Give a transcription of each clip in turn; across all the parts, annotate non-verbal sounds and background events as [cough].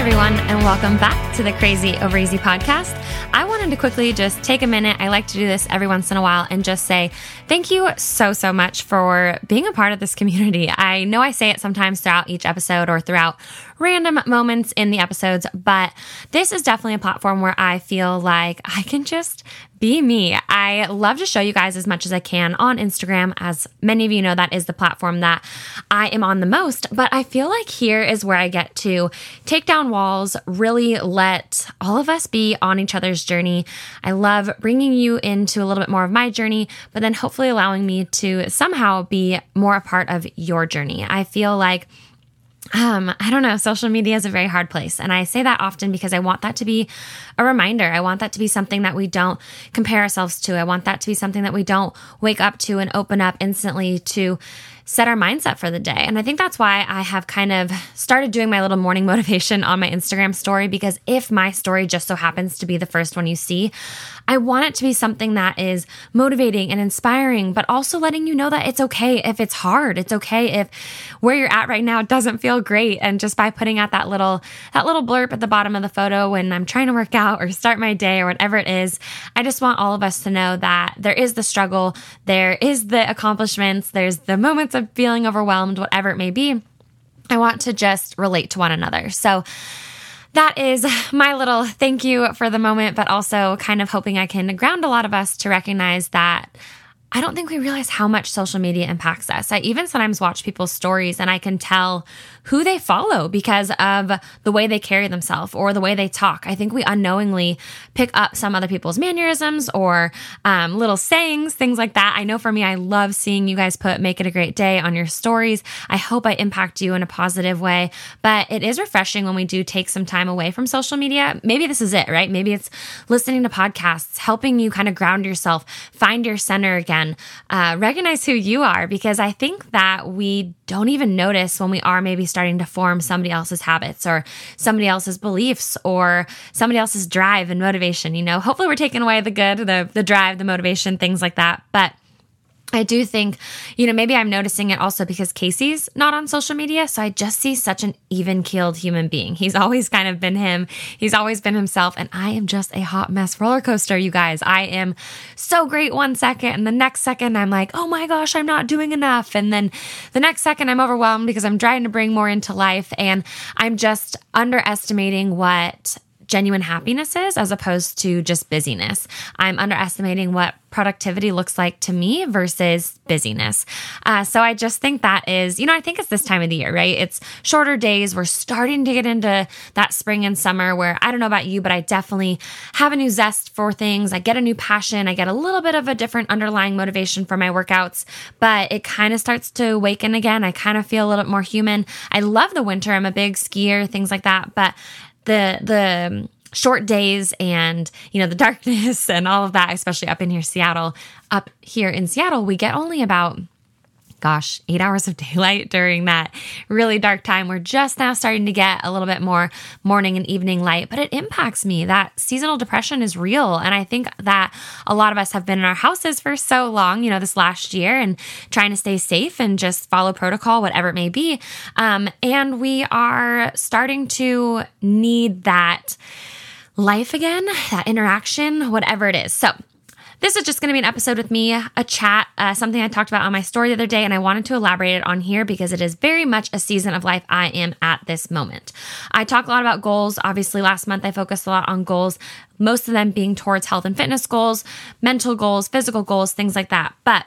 Everyone, and welcome back to the Crazy Over Easy podcast. I wanted to quickly just take a minute. I like to do this every once in a while and just say thank you so, so much for being a part of this community. I know I say it sometimes throughout each episode or throughout random moments in the episodes, but this is definitely a platform where I feel like I can just be me. I love to show you guys as much as I can on Instagram. As many of you know, that is the platform that I am on the most. But I feel like here is where I get to take down walls, really let all of us be on each other's journey. I love bringing you into a little bit more of my journey, but then hopefully allowing me to somehow be more a part of your journey. I feel like um, I don't know, social media is a very hard place. And I say that often because I want that to be a reminder. I want that to be something that we don't compare ourselves to. I want that to be something that we don't wake up to and open up instantly to set our mindset for the day. And I think that's why I have kind of started doing my little morning [laughs] motivation on my Instagram story because if my story just so happens to be the first one you see, I want it to be something that is motivating and inspiring, but also letting you know that it's okay if it's hard. It's okay if where you're at right now doesn't feel great. And just by putting out that little that little blurb at the bottom of the photo when I'm trying to work out or start my day or whatever it is, I just want all of us to know that there is the struggle, there is the accomplishments, there's the moments of feeling overwhelmed, whatever it may be. I want to just relate to one another. So that is my little thank you for the moment, but also kind of hoping I can ground a lot of us to recognize that I don't think we realize how much social media impacts us. I even sometimes watch people's stories and I can tell who they follow because of the way they carry themselves or the way they talk. I think we unknowingly pick up some other people's mannerisms or um, little sayings, things like that. I know for me, I love seeing you guys put make it a great day on your stories. I hope I impact you in a positive way, but it is refreshing when we do take some time away from social media. Maybe this is it, right? Maybe it's listening to podcasts, helping you kind of ground yourself, find your center again, uh, recognize who you are, because I think that we don't even notice when we are maybe starting to form somebody else's habits or somebody else's beliefs or somebody else's drive and motivation. You know, hopefully we're taking away the good, the the drive, the motivation, things like that. But I do think, you know, maybe I'm noticing it also because Casey's not on social media. So I just see such an even keeled human being. He's always kind of been him. He's always been himself. And I am just a hot mess roller coaster, you guys. I am so great one second. And the next second, I'm like, oh my gosh, I'm not doing enough. And then the next second, I'm overwhelmed because I'm trying to bring more into life. And I'm just underestimating what genuine happiness is as opposed to just busyness. I'm underestimating what productivity looks like to me versus busyness. Uh, so I just think that is, you know, I think it's this time of the year, right? It's shorter days. We're starting to get into that spring and summer where I don't know about you, but I definitely have a new zest for things. I get a new passion. I get a little bit of a different underlying motivation for my workouts, but it kind of starts to awaken again. I kind of feel a little bit more human. I love the winter. I'm a big skier, things like that, but the the um, short days and you know the darkness [laughs] and all of that especially up in here Seattle. Up here in Seattle we get only about gosh, eight hours of [laughs] daylight during that really dark time. We're just now starting to get a little bit more morning and evening light, but it impacts me. That seasonal depression is real. And I think that a lot of us have been in our houses for so long, you know, this last year and trying to stay safe and just follow protocol, whatever it may be. Um, and we are starting to need that life again, that interaction, whatever it is. So, this is just going to be an episode with me, a chat, uh, something I talked about on my story the other day, and I wanted to elaborate it on here because it is very much a season of life I am at this moment. I talk a lot about goals. Obviously, last month I focused a lot on goals, most of them being towards health and fitness goals, mental goals, physical goals, things like that. But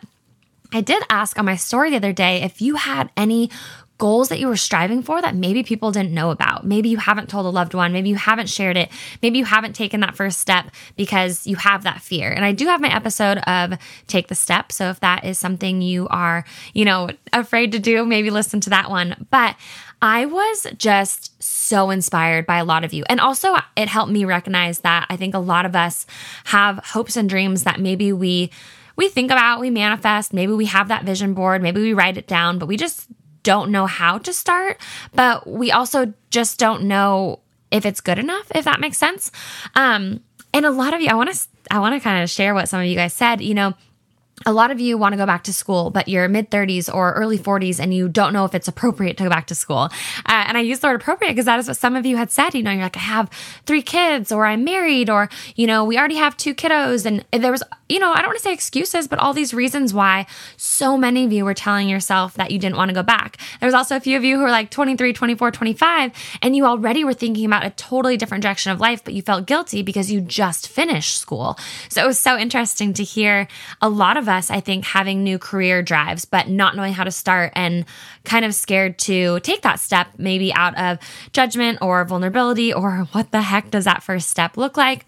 I did ask on my story the other day if you had any goals that you were striving for that maybe people didn't know about. Maybe you haven't told a loved one, maybe you haven't shared it, maybe you haven't taken that first step because you have that fear. And I do have my episode of Take the Step. So if that is something you are, you know, afraid to do, maybe listen to that one. But I was just so inspired by a lot of you. And also, it helped me recognize that I think a lot of us have hopes and dreams that maybe we we think about, we manifest, maybe we have that vision board, maybe we write it down, but we just don't know how to start, but we also just don't know if it's good enough, if that makes sense. Um, and a lot of you, I want to, I want to kind of share what some of you guys said. You know, a lot of you want to go back to school, but you're mid 30s or early 40s and you don't know if it's appropriate to go back to school. Uh, and I use the word appropriate because that is what some of you had said. You know, you're like, I have three kids or I'm married or, you know, we already have two kiddos. And there was, you know, I don't want to say excuses, but all these reasons why so many of you were telling yourself that you didn't want to go back. There was also a few of you who were like 23, 24, 25, and you already were thinking about a totally different direction of life, but you felt guilty because you just finished school. So it was so interesting to hear a lot of I think, having new career drives, but not knowing how to start and kind of scared to take that step, maybe out of judgment or vulnerability or what the heck does that first step look like?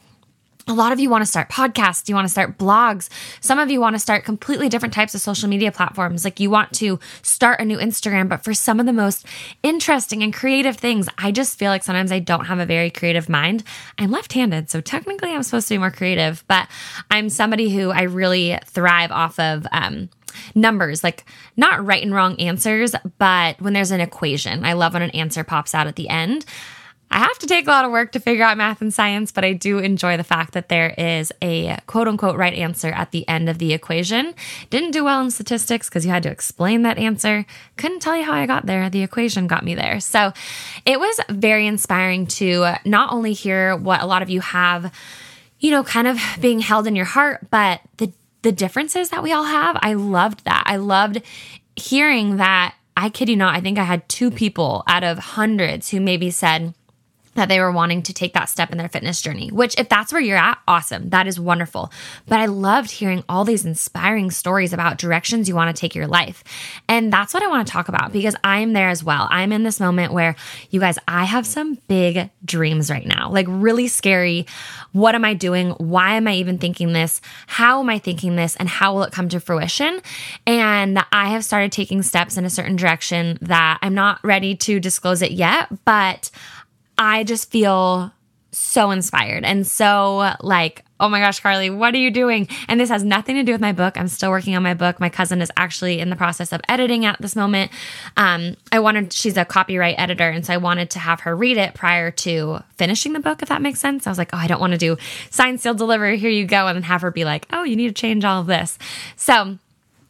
A lot of you want to start podcasts, you want to start blogs. Some of you want to start completely different types of social media platforms. Like you want to start a new Instagram, but for some of the most interesting and creative things, I just feel like sometimes I don't have a very creative mind. I'm left handed, so technically I'm supposed to be more creative, but I'm somebody who I really thrive off of. Um, numbers, like not right and wrong answers, but when there's an equation. I love when an answer pops out at the end. I have to take a lot of work to figure out math and science, but I do enjoy the fact that there is a quote unquote right answer at the end of the equation. Didn't do well in statistics because you had to explain that answer. Couldn't tell you how I got there. The equation got me there. So it was very inspiring to not only hear what a lot of you have, you know, kind of being held in your heart, but the the differences that we all have. I loved that. I loved hearing that. I kid you not, I think I had two people out of hundreds who maybe said, that they were wanting to take that step in their fitness journey, which, if that's where you're at, awesome. That is wonderful. But I loved hearing all these inspiring stories about directions you want to take your life. And that's what I want to talk about because I'm there as well. I'm in this moment where, you guys, I have some big dreams right now, like really scary. What am I doing? Why am I even thinking this? How am I thinking this? And how will it come to fruition? And I have started taking steps in a certain direction that I'm not ready to disclose it yet, but I just feel so inspired and so like, oh my gosh, Carly, what are you doing? And this has nothing to do with my book. I'm still working on my book. My cousin is actually in the process of editing at this moment. Um, I wanted, she's a copyright editor. And so I wanted to have her read it prior to finishing the book, if that makes sense. I was like, oh, I don't want to do sign, seal, deliver. Here you go. And have her be like, oh, you need to change all of this. So,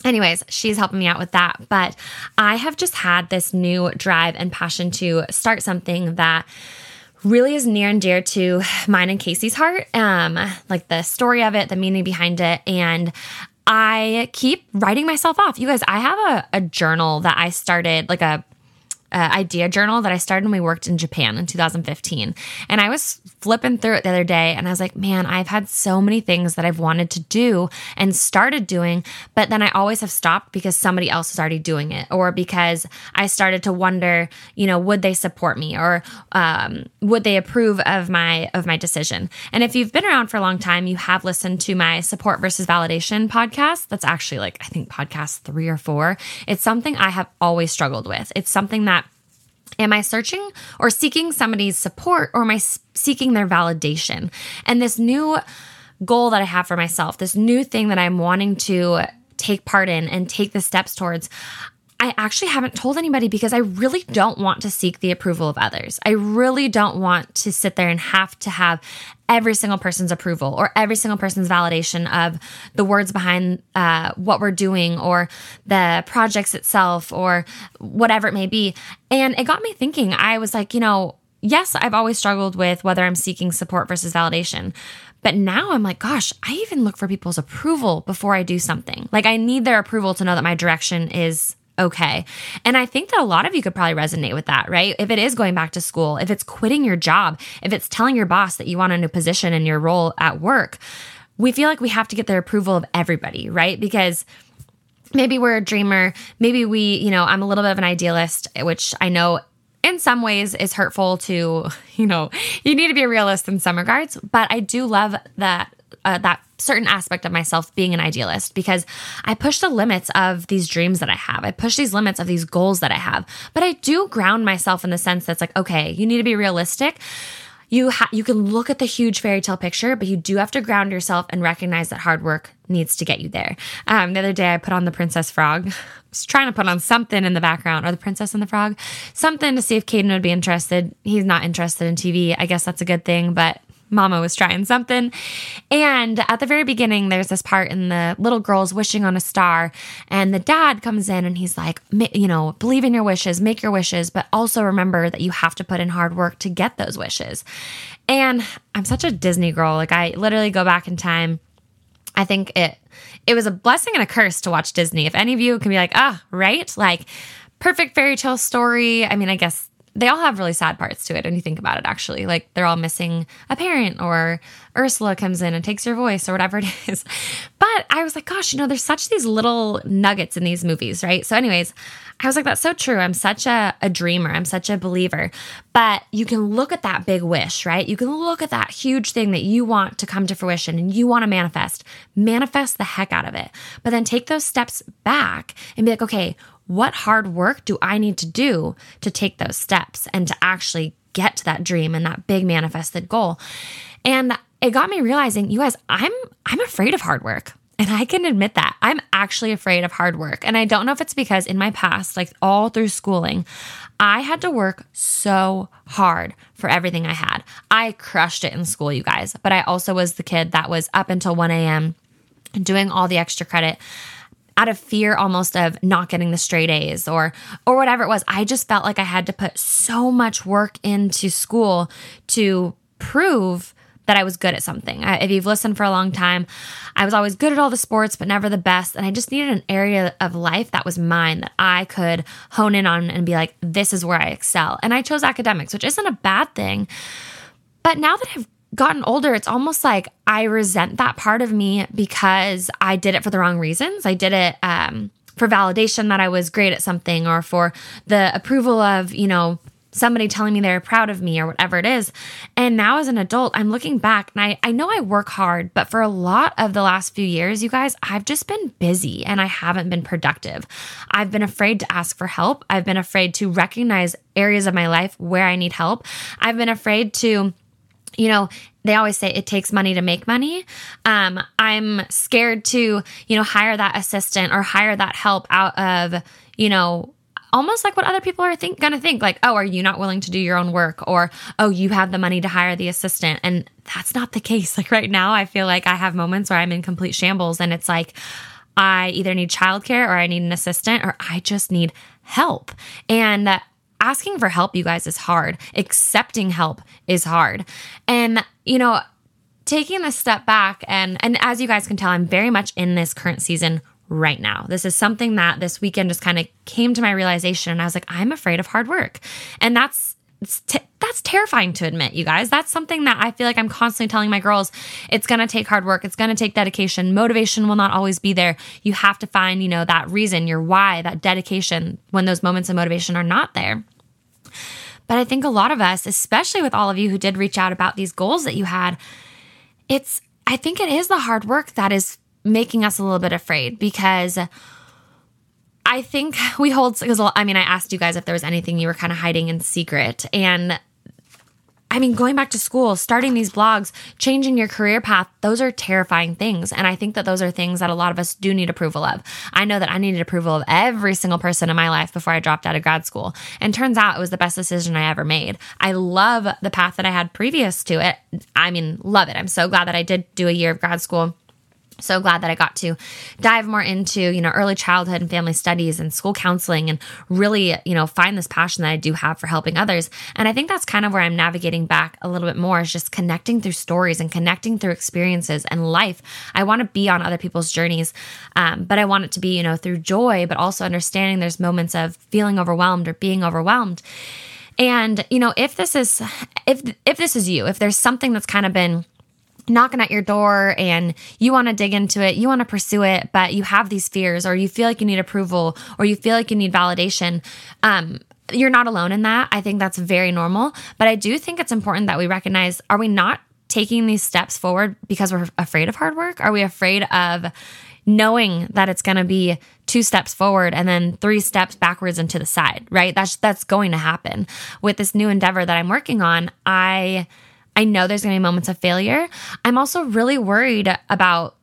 Anyways, she's helping me out with that. But I have just had this new drive and passion to start something that really is near and dear to mine and Casey's heart. Um, like the story of it, the meaning behind it. And I keep writing myself off. You guys, I have a, a journal that I started, like a uh, idea journal that I started when we worked in Japan in 2015. And I was flipping through it the other day and I was like, man, I've had so many things that I've wanted to do and started doing, but then I always have stopped because somebody else is already doing it or because I started to wonder, you know, would they support me or um, would they approve of my of my decision? And if you've been around for a long time, you have listened to my support versus validation podcast. That's actually like I think podcast 3 or 4. It's something I have always struggled with. It's something that Am I searching or seeking somebody's support or am I seeking their validation? And this new goal that I have for myself, this new thing that I'm wanting to take part in and take the steps towards, I actually haven't told anybody because I really don't want to seek the approval of others. I really don't want to sit there and have to have every single person's approval or every single person's validation of the words behind uh, what we're doing or the projects itself or whatever it may be. And it got me thinking. I was like, you know, yes, I've always struggled with whether I'm seeking support versus validation. But now I'm like, gosh, I even look for people's approval before I do something. Like, I need their approval to know that my direction is okay. And I think that a lot of you could probably resonate with that, right? If it is going back to school, if it's quitting your job, if it's telling your boss that you want a new position in your role at work, we feel like we have to get the approval of everybody, right? Because maybe we're a dreamer. Maybe we, you know, I'm a little bit of an idealist, which I know in some ways is hurtful to, [laughs] you know, you need to be a realist in some regards, but I do love that uh, that certain aspect of myself being an idealist because I push the limits of these dreams that I have. I push these limits of these goals that I have. But I do ground myself in the sense that's like, okay, you need to be realistic you ha- you can look at the huge fairy tale picture, but you do have to ground yourself and recognize that hard work needs to get you there. Um, the other day, I put on the Princess Frog. [laughs] I was trying to put on something in the background, or the Princess and the Frog, something to see if Caden would be interested. He's not interested in TV. I guess that's a good thing, but Mama was trying something. And at the very beginning, there's this part in the little girl's wishing on a star. And the dad comes in and he's like, you know, believe in your wishes, make your wishes, but also remember that you have to put in hard work to get those wishes. And I'm such a Disney girl. Like, I literally go back in time. I think it it was a blessing and a curse to watch Disney. If any of you can be like, ah, right? Like perfect fairy tale story. I mean, I guess they all have really sad parts to it when you think about it actually. Like they're all missing a parent or ursula comes in and takes your voice or whatever [laughs] it is. But i was like gosh you know there's such these little nuggets in these movies right? So anyways i was like that's so true. I'm such a, a dreamer. I'm such a believer. But you can look at that big wish right? You can look at that huge thing that you want to come to fruition and you want to manifest. Manifest the heck out of it. But then take those steps back and be like okay what hard work do I need to do to take those steps and to actually get to that dream and that big manifested goal? And it got me realizing, you guys, I'm I'm afraid of hard work. And I can admit that. I'm actually afraid of hard work. And I don't know if it's because in my past, like all through schooling, I had to work so hard for everything I had. I crushed it in school, you guys, but I also was the kid that was up until 1 a.m. doing all the extra credit out of fear almost of not getting the straight A's or or whatever it was. I just felt like I had to put so much work into school to prove that I was good at something. I, if you've listened for a long time, I was always good at all the sports, but never the best. And I just needed an area of life that was mine that I could hone in on and be like, this is where I excel. And I chose academics, which isn't a bad thing. But now that I've gotten older, it's almost like I resent that part of me because I did it for the wrong reasons. I did it um, for validation that I was great at something or for the approval of, you know, somebody telling me they're proud of me or whatever it is. And now as an adult, I'm looking back and I, I know I work hard, but for a lot of the last few years, you guys, I've just been busy and I haven't been productive. I've been afraid to ask for help. I've been afraid to recognize areas of my life where I need help. I've been afraid to you know, they always say it takes money to make money. Um, I'm scared to, you know, hire that assistant or hire that help out of, you know, almost like what other people are think gonna think like oh are you not willing to do your own work? Or oh you have the money to hire the assistant. And that's not the case. Like right now i feel like i have moments where i'm in complete shambles and it's like i either need childcare or i need an assistant or i just need help. And asking for help, you guys, is hard. Accepting help is hard. And, you know, taking a step back and and as you guys can tell, I'm very much in this current season right now. This is something that this weekend just kind of came to my realization and I was like, I'm afraid of hard work. And that's T- that's terrifying to admit, you guys. That's something that I feel like I'm constantly telling my girls. It's going to take hard work. It's going to take dedication. Motivation will not always be there. You have to find, you know, that reason, your why, that dedication when those moments of motivation are not there. But I think a lot of us, especially with all of you who did reach out about these goals that you had, it's, I think it is the hard work that is making us a little bit afraid because I think we hold, because I mean, I asked you guys if there was anything you were kind of hiding in secret. And I mean, going back to school, starting these blogs, changing your career path, those are terrifying things. And I think that those are things that a lot of us do need approval of. I know that I needed approval of every single person in my life before I dropped out of grad school. And turns out it was the best decision I ever made. I love the path that I had previous to it. I mean, love it. I'm so glad that I did do a year of grad school so glad that I got to dive more into, you know, early childhood and family studies and school counseling and really, you know, find this passion that I do have for helping others. And I think that's kind of where I'm navigating back a little bit more is just connecting through stories and connecting through experiences and life. I want to be on other people's journeys, um, but I want it to be, you know, through joy, but also understanding there's moments of feeling overwhelmed or being overwhelmed. And, you know, if this is, if, if this is you, if there's something that's kind of been, knocking at your door and you want to dig into it, you want to pursue it, but you have these fears or you feel like you need approval or you feel like you need validation, um, you're not alone in that. I think that's very normal. But I do think it's important that we recognize are we not taking these steps forward because we're afraid of hard work? Are we afraid of knowing that it's going to be two steps forward and then three steps backwards and to the side, right? That's that's going to happen. With this new endeavor that I'm working on, I I know there's going to be moments of failure. I'm also really worried about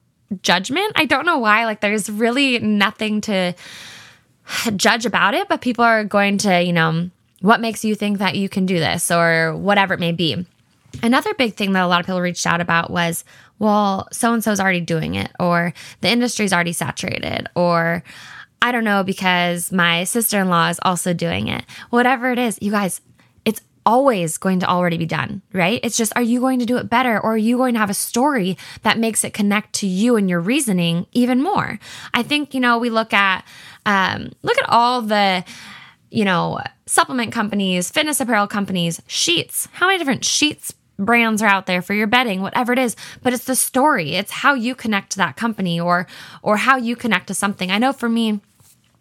judgment. I don't know why. Like, there's really nothing to judge about it, but people are going to, you know, what makes you think that you can do this or whatever it may be. Another big thing that a lot of people reached out about was, well, so and so's already doing it, or the industry's already saturated, or I don't know, because my sister in law is also doing it. Whatever it is, you guys, always going to already be done, right? It's just, are you going to do it better or are you going to have a story that makes it connect to you and your reasoning even more? I think, you know, we look at, um, look at all the, you know, supplement companies, fitness apparel companies, sheets. How many different sheets brands are out there for your bedding whatever it is but it's the story it's how you connect to that company or or how you connect to something i know for me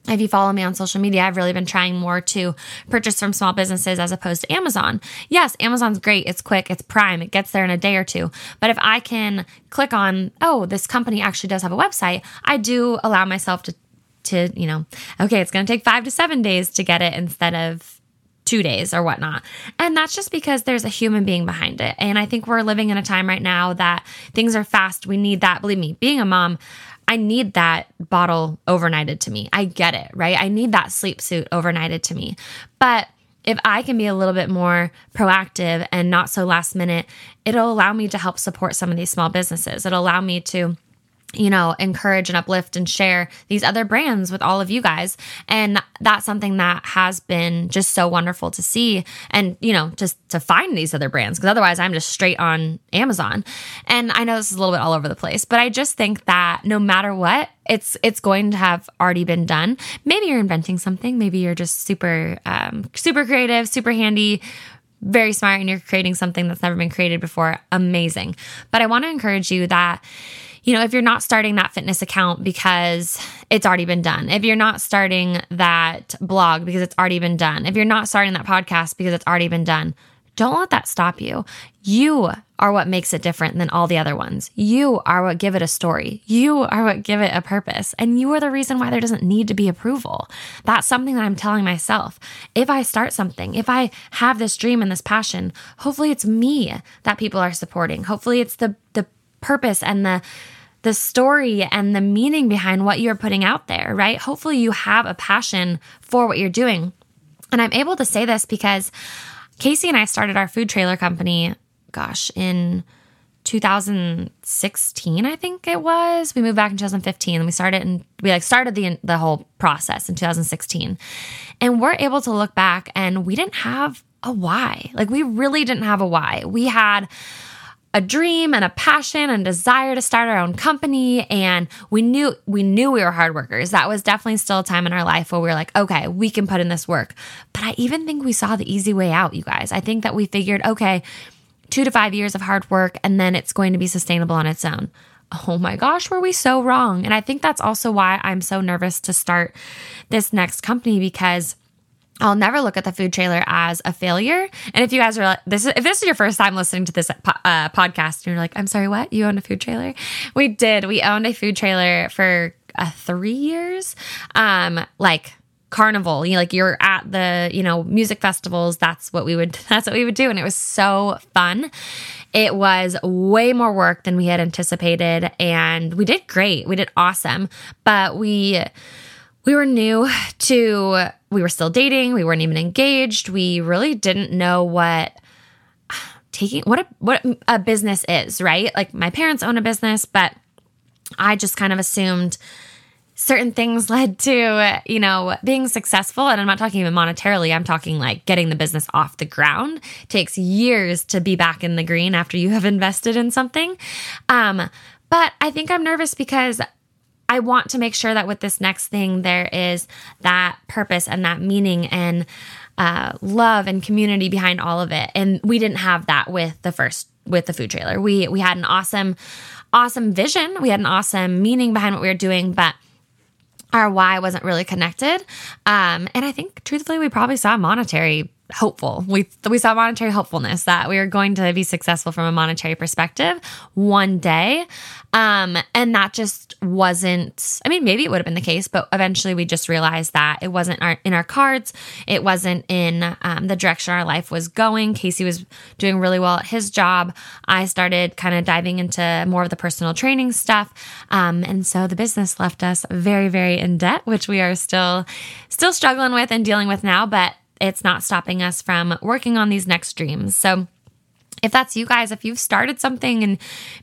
if you follow me on social media, I've really been trying more to purchase from small businesses as opposed to Amazon. Yes, Amazon's great. It's quick, it's prime, it gets there in a day or two. But if I can click on, oh, this company actually does have a website, I do allow myself to, to you know, okay, it's going to take five to seven days to get it instead of two days or whatnot. And that's just because there's a human being behind it. And I think we're living in a time right now that things are fast. We need that. Believe me, being a mom, I need that bottle overnighted to me. I get it, right? I need that sleep suit overnighted to me. But if I can be a little bit more proactive and not so last minute, it'll allow me to help support some of these small businesses. It'll allow me to you know, encourage and uplift and share these other brands with all of you guys. And that's something that has been just so wonderful to see and, you know, just to find these other brands because otherwise I'm just straight on Amazon. And I know this is a little bit all over the place, but I just think that no matter what, it's it's going to have already been done. Maybe you're inventing something, maybe you're just super um super creative, super handy, very smart and you're creating something that's never been created before. Amazing. But I want to encourage you that you know, if you're not starting that fitness account because it's already been done, if you're not starting that blog because it's already been done, if you're not starting that podcast because it's already been done, don't let that stop you. You are what makes it different than all the other ones. You are what give it a story. You are what give it a purpose. And you are the reason why there doesn't need to be approval. That's something that I'm telling myself. If I start something, if I have this dream and this passion, hopefully it's me that people are supporting. Hopefully it's the the purpose and the the story and the meaning behind what you're putting out there, right? Hopefully you have a passion for what you're doing. And I'm able to say this because Casey and I started our food trailer company, gosh, in 2016, I think it was. We moved back in 2015 and we started and we like started the the whole process in 2016. And we're able to look back and we didn't have a why. Like we really didn't have a why. We had a dream and a passion and desire to start our own company. And we knew we knew we were hard workers. That was definitely still a time in our life where we were like okay we can put in this work. But i even think we saw the easy way out you guys. I think that we figured okay 2 to 5 years of hard work and then it's going to be sustainable on its own. Oh my gosh were we so wrong? And i think that's also why i'm so nervous to start this next company because I'll never look at the food trailer as a failure. And if you guys are this, if this is your first time listening to this uh, podcast, and you're like, "I'm sorry, what? You owned a food trailer?" We did. We owned a food trailer for uh, three years. Um, like carnival you like you're at the you know music festivals that's what we would [laughs] that's what we would do and it was so fun it was way more work than we had anticipated and we did great we did awesome but we we were new to we were still dating. We weren't even engaged. We really didn't know what [sighs] taking what a what a business is right? Like my parents own a business but i just kind of assumed certain things [laughs] led to you know being successful. And i'm not talking even monetarily. I'm talking like getting the business off the ground. It takes years to be back in the green after you have invested in something. Um but i think i'm nervous because I want to make sure that with this next thing, there is that purpose and that meaning. And uh, love and community behind all of it. And we didn't have that with the first with the food trailer. We we had an awesome awesome vision. We had an awesome meaning behind what we were doing, but our why wasn't really connected. Um, and I think truthfully, we probably saw monetary hopeful. We we saw monetary hopefulness that we were going to be successful from a monetary perspective one day. Um, and that just wasn't, I mean, maybe it would have been the case, but eventually we just realized that it wasn't our, in our cards. It wasn't in um, the direction our life was going. Casey was doing really well at his job. I started kind of diving into more of the personal training stuff. Um, and so the business left us very, very in debt, which we are still, still struggling with and dealing with now. But it's not stopping us from working on these next dreams. So, if that's you guys, if you've started something and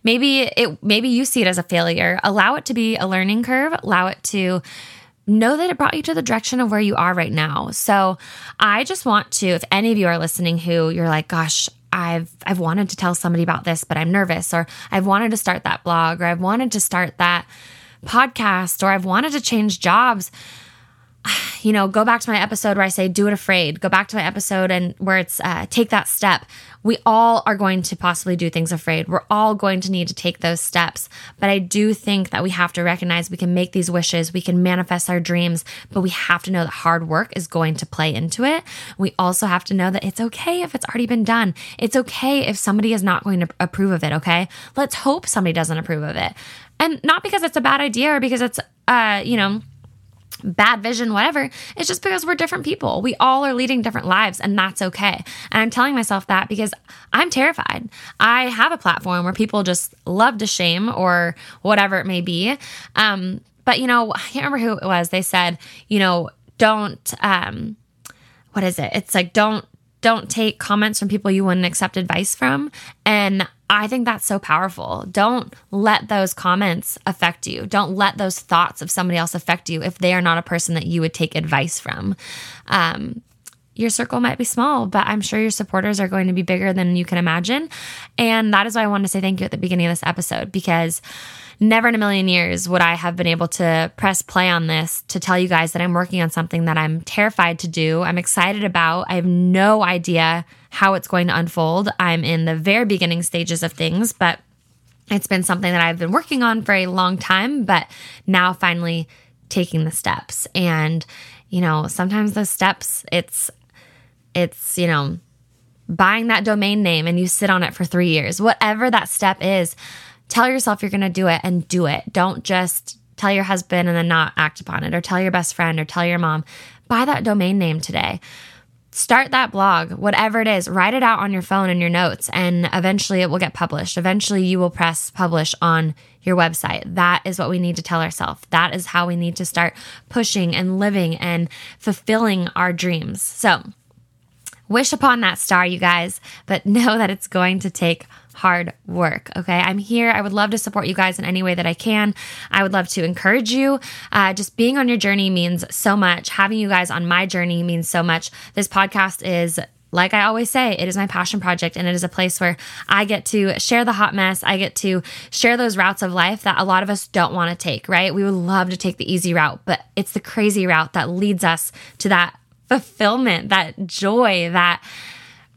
maybe it maybe you see it as a failure, allow it to be a learning curve, allow it to know that it brought you to the direction of where you are right now. So, I just want to if any of you are listening who you're like, gosh, I've I've wanted to tell somebody about this, but I'm nervous or I've wanted to start that blog or I've wanted to start that podcast or I've wanted to change jobs [sighs] you know, go back to my episode where I say do it afraid. Go back to my episode and where it's uh, take that step. We all are going to possibly do things afraid. We're all going to need to take those steps. But I do think that we have to recognize we can make these wishes, we can manifest our dreams, but we have to know that hard work is going to play into it. We also have to know that it's okay if it's already been done. It's okay if somebody is not going to approve of it. Okay. Let's hope somebody doesn't approve of it. And not because it's a bad idea or because it's, uh, you know, bad vision, whatever. It's just because we're different people. We all are leading different lives, and that's okay. And I'm telling myself that because I'm terrified. I have a platform where people just love to shame or whatever it may be. Um, but, you know, I can't remember who it was. They said, you know, don't, um, what is it? It's like, don't, don't take comments from people you wouldn't accept advice from. And I think that's so powerful. Don't let those comments affect you. Don't let those thoughts of somebody else affect you if they are not a person that you would take advice from. Um, your circle might be small, but I'm sure your supporters are going to be bigger than you can imagine. And that is why I wanted to say thank you at the beginning of this episode because never in a million years would I have been able to press play on this to tell you guys that I'm working on something that I'm terrified to do, I'm excited about. I have no idea how it's going to unfold. I'm in the very beginning stages of things, but it's been something that I've been working on for a long time, but now finally taking the steps. And, you know, sometimes those steps, it's, it's, you know, buying that domain name and you sit on it for three years. Whatever that step is, tell yourself you're going to do it and do it. Don't just tell your husband and then not act upon it, or tell your best friend, or tell your mom. Buy that domain name today start that blog, whatever it is, write it out on your phone and your notes, and eventually it will get published. Eventually, you will press publish on your website. That is what we need to tell ourselves. That is how we need to start pushing and living and fulfilling our dreams. So, wish upon that star, you guys, but [laughs] know that it's going to take hard work. Okay. I'm here. I would love to support you guys in any way that I can. I would love to encourage you. Uh, just being on your journey means so much. Having you guys on my journey means so much. This podcast is like I always say, it is my passion project and it is a place where I get to share the hot mess. I get to share those routes of life that a lot of us don't want to take, right? We would love to take the easy route, but it's the crazy route that leads us to that fulfillment, that joy, that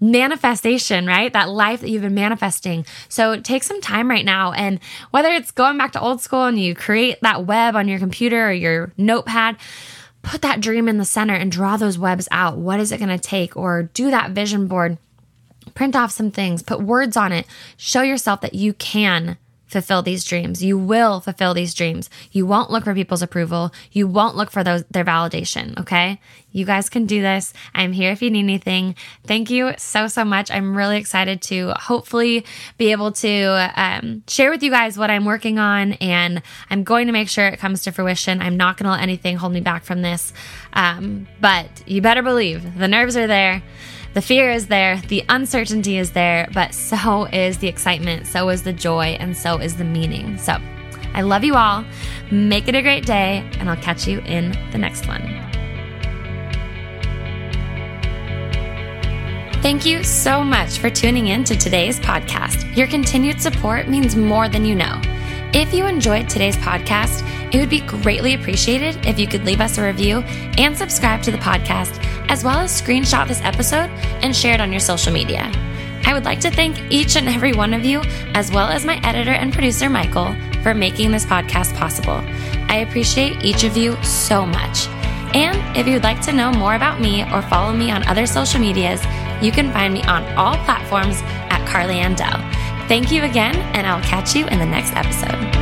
manifestation, right? That life that you've been manifesting. So take some time right now. And whether it's going back to old school and you create that web on your computer or your notepad, put that dream in the center and draw those webs out. What is it going to take? Or do that vision board, print off some things, put words on it, show yourself that you can fulfill these dreams. You will fulfill these dreams. You won't look for people's approval. You won't look for those their validation, okay? You guys can do this. I'm here if you need anything. Thank you so so much. I'm really excited to hopefully be able to um, share with you guys what I'm working on, and I'm going to make sure it comes to fruition. I'm not going to let anything hold me back from this. Um, but you better believe the nerves are there. The fear is there, the uncertainty is there, but so is the excitement, so is the joy, and so is the meaning. So I love you all. Make it a great day, and I'll catch you in the next one. Thank you so much for tuning in to today's podcast. Your continued support means more than you know. If you enjoyed today's podcast, it would be greatly appreciated if you could leave us a review and subscribe to the podcast as well as screenshot this episode and share it on your social media. I would like to thank each and every one of you, as well as my editor and producer, Michael, for making this podcast possible. I appreciate each of you so much. And if you'd like to know more about me or follow me on other social medias, you can find me on all platforms at Carly Andell. Thank you again, and I'll catch you in the next episode.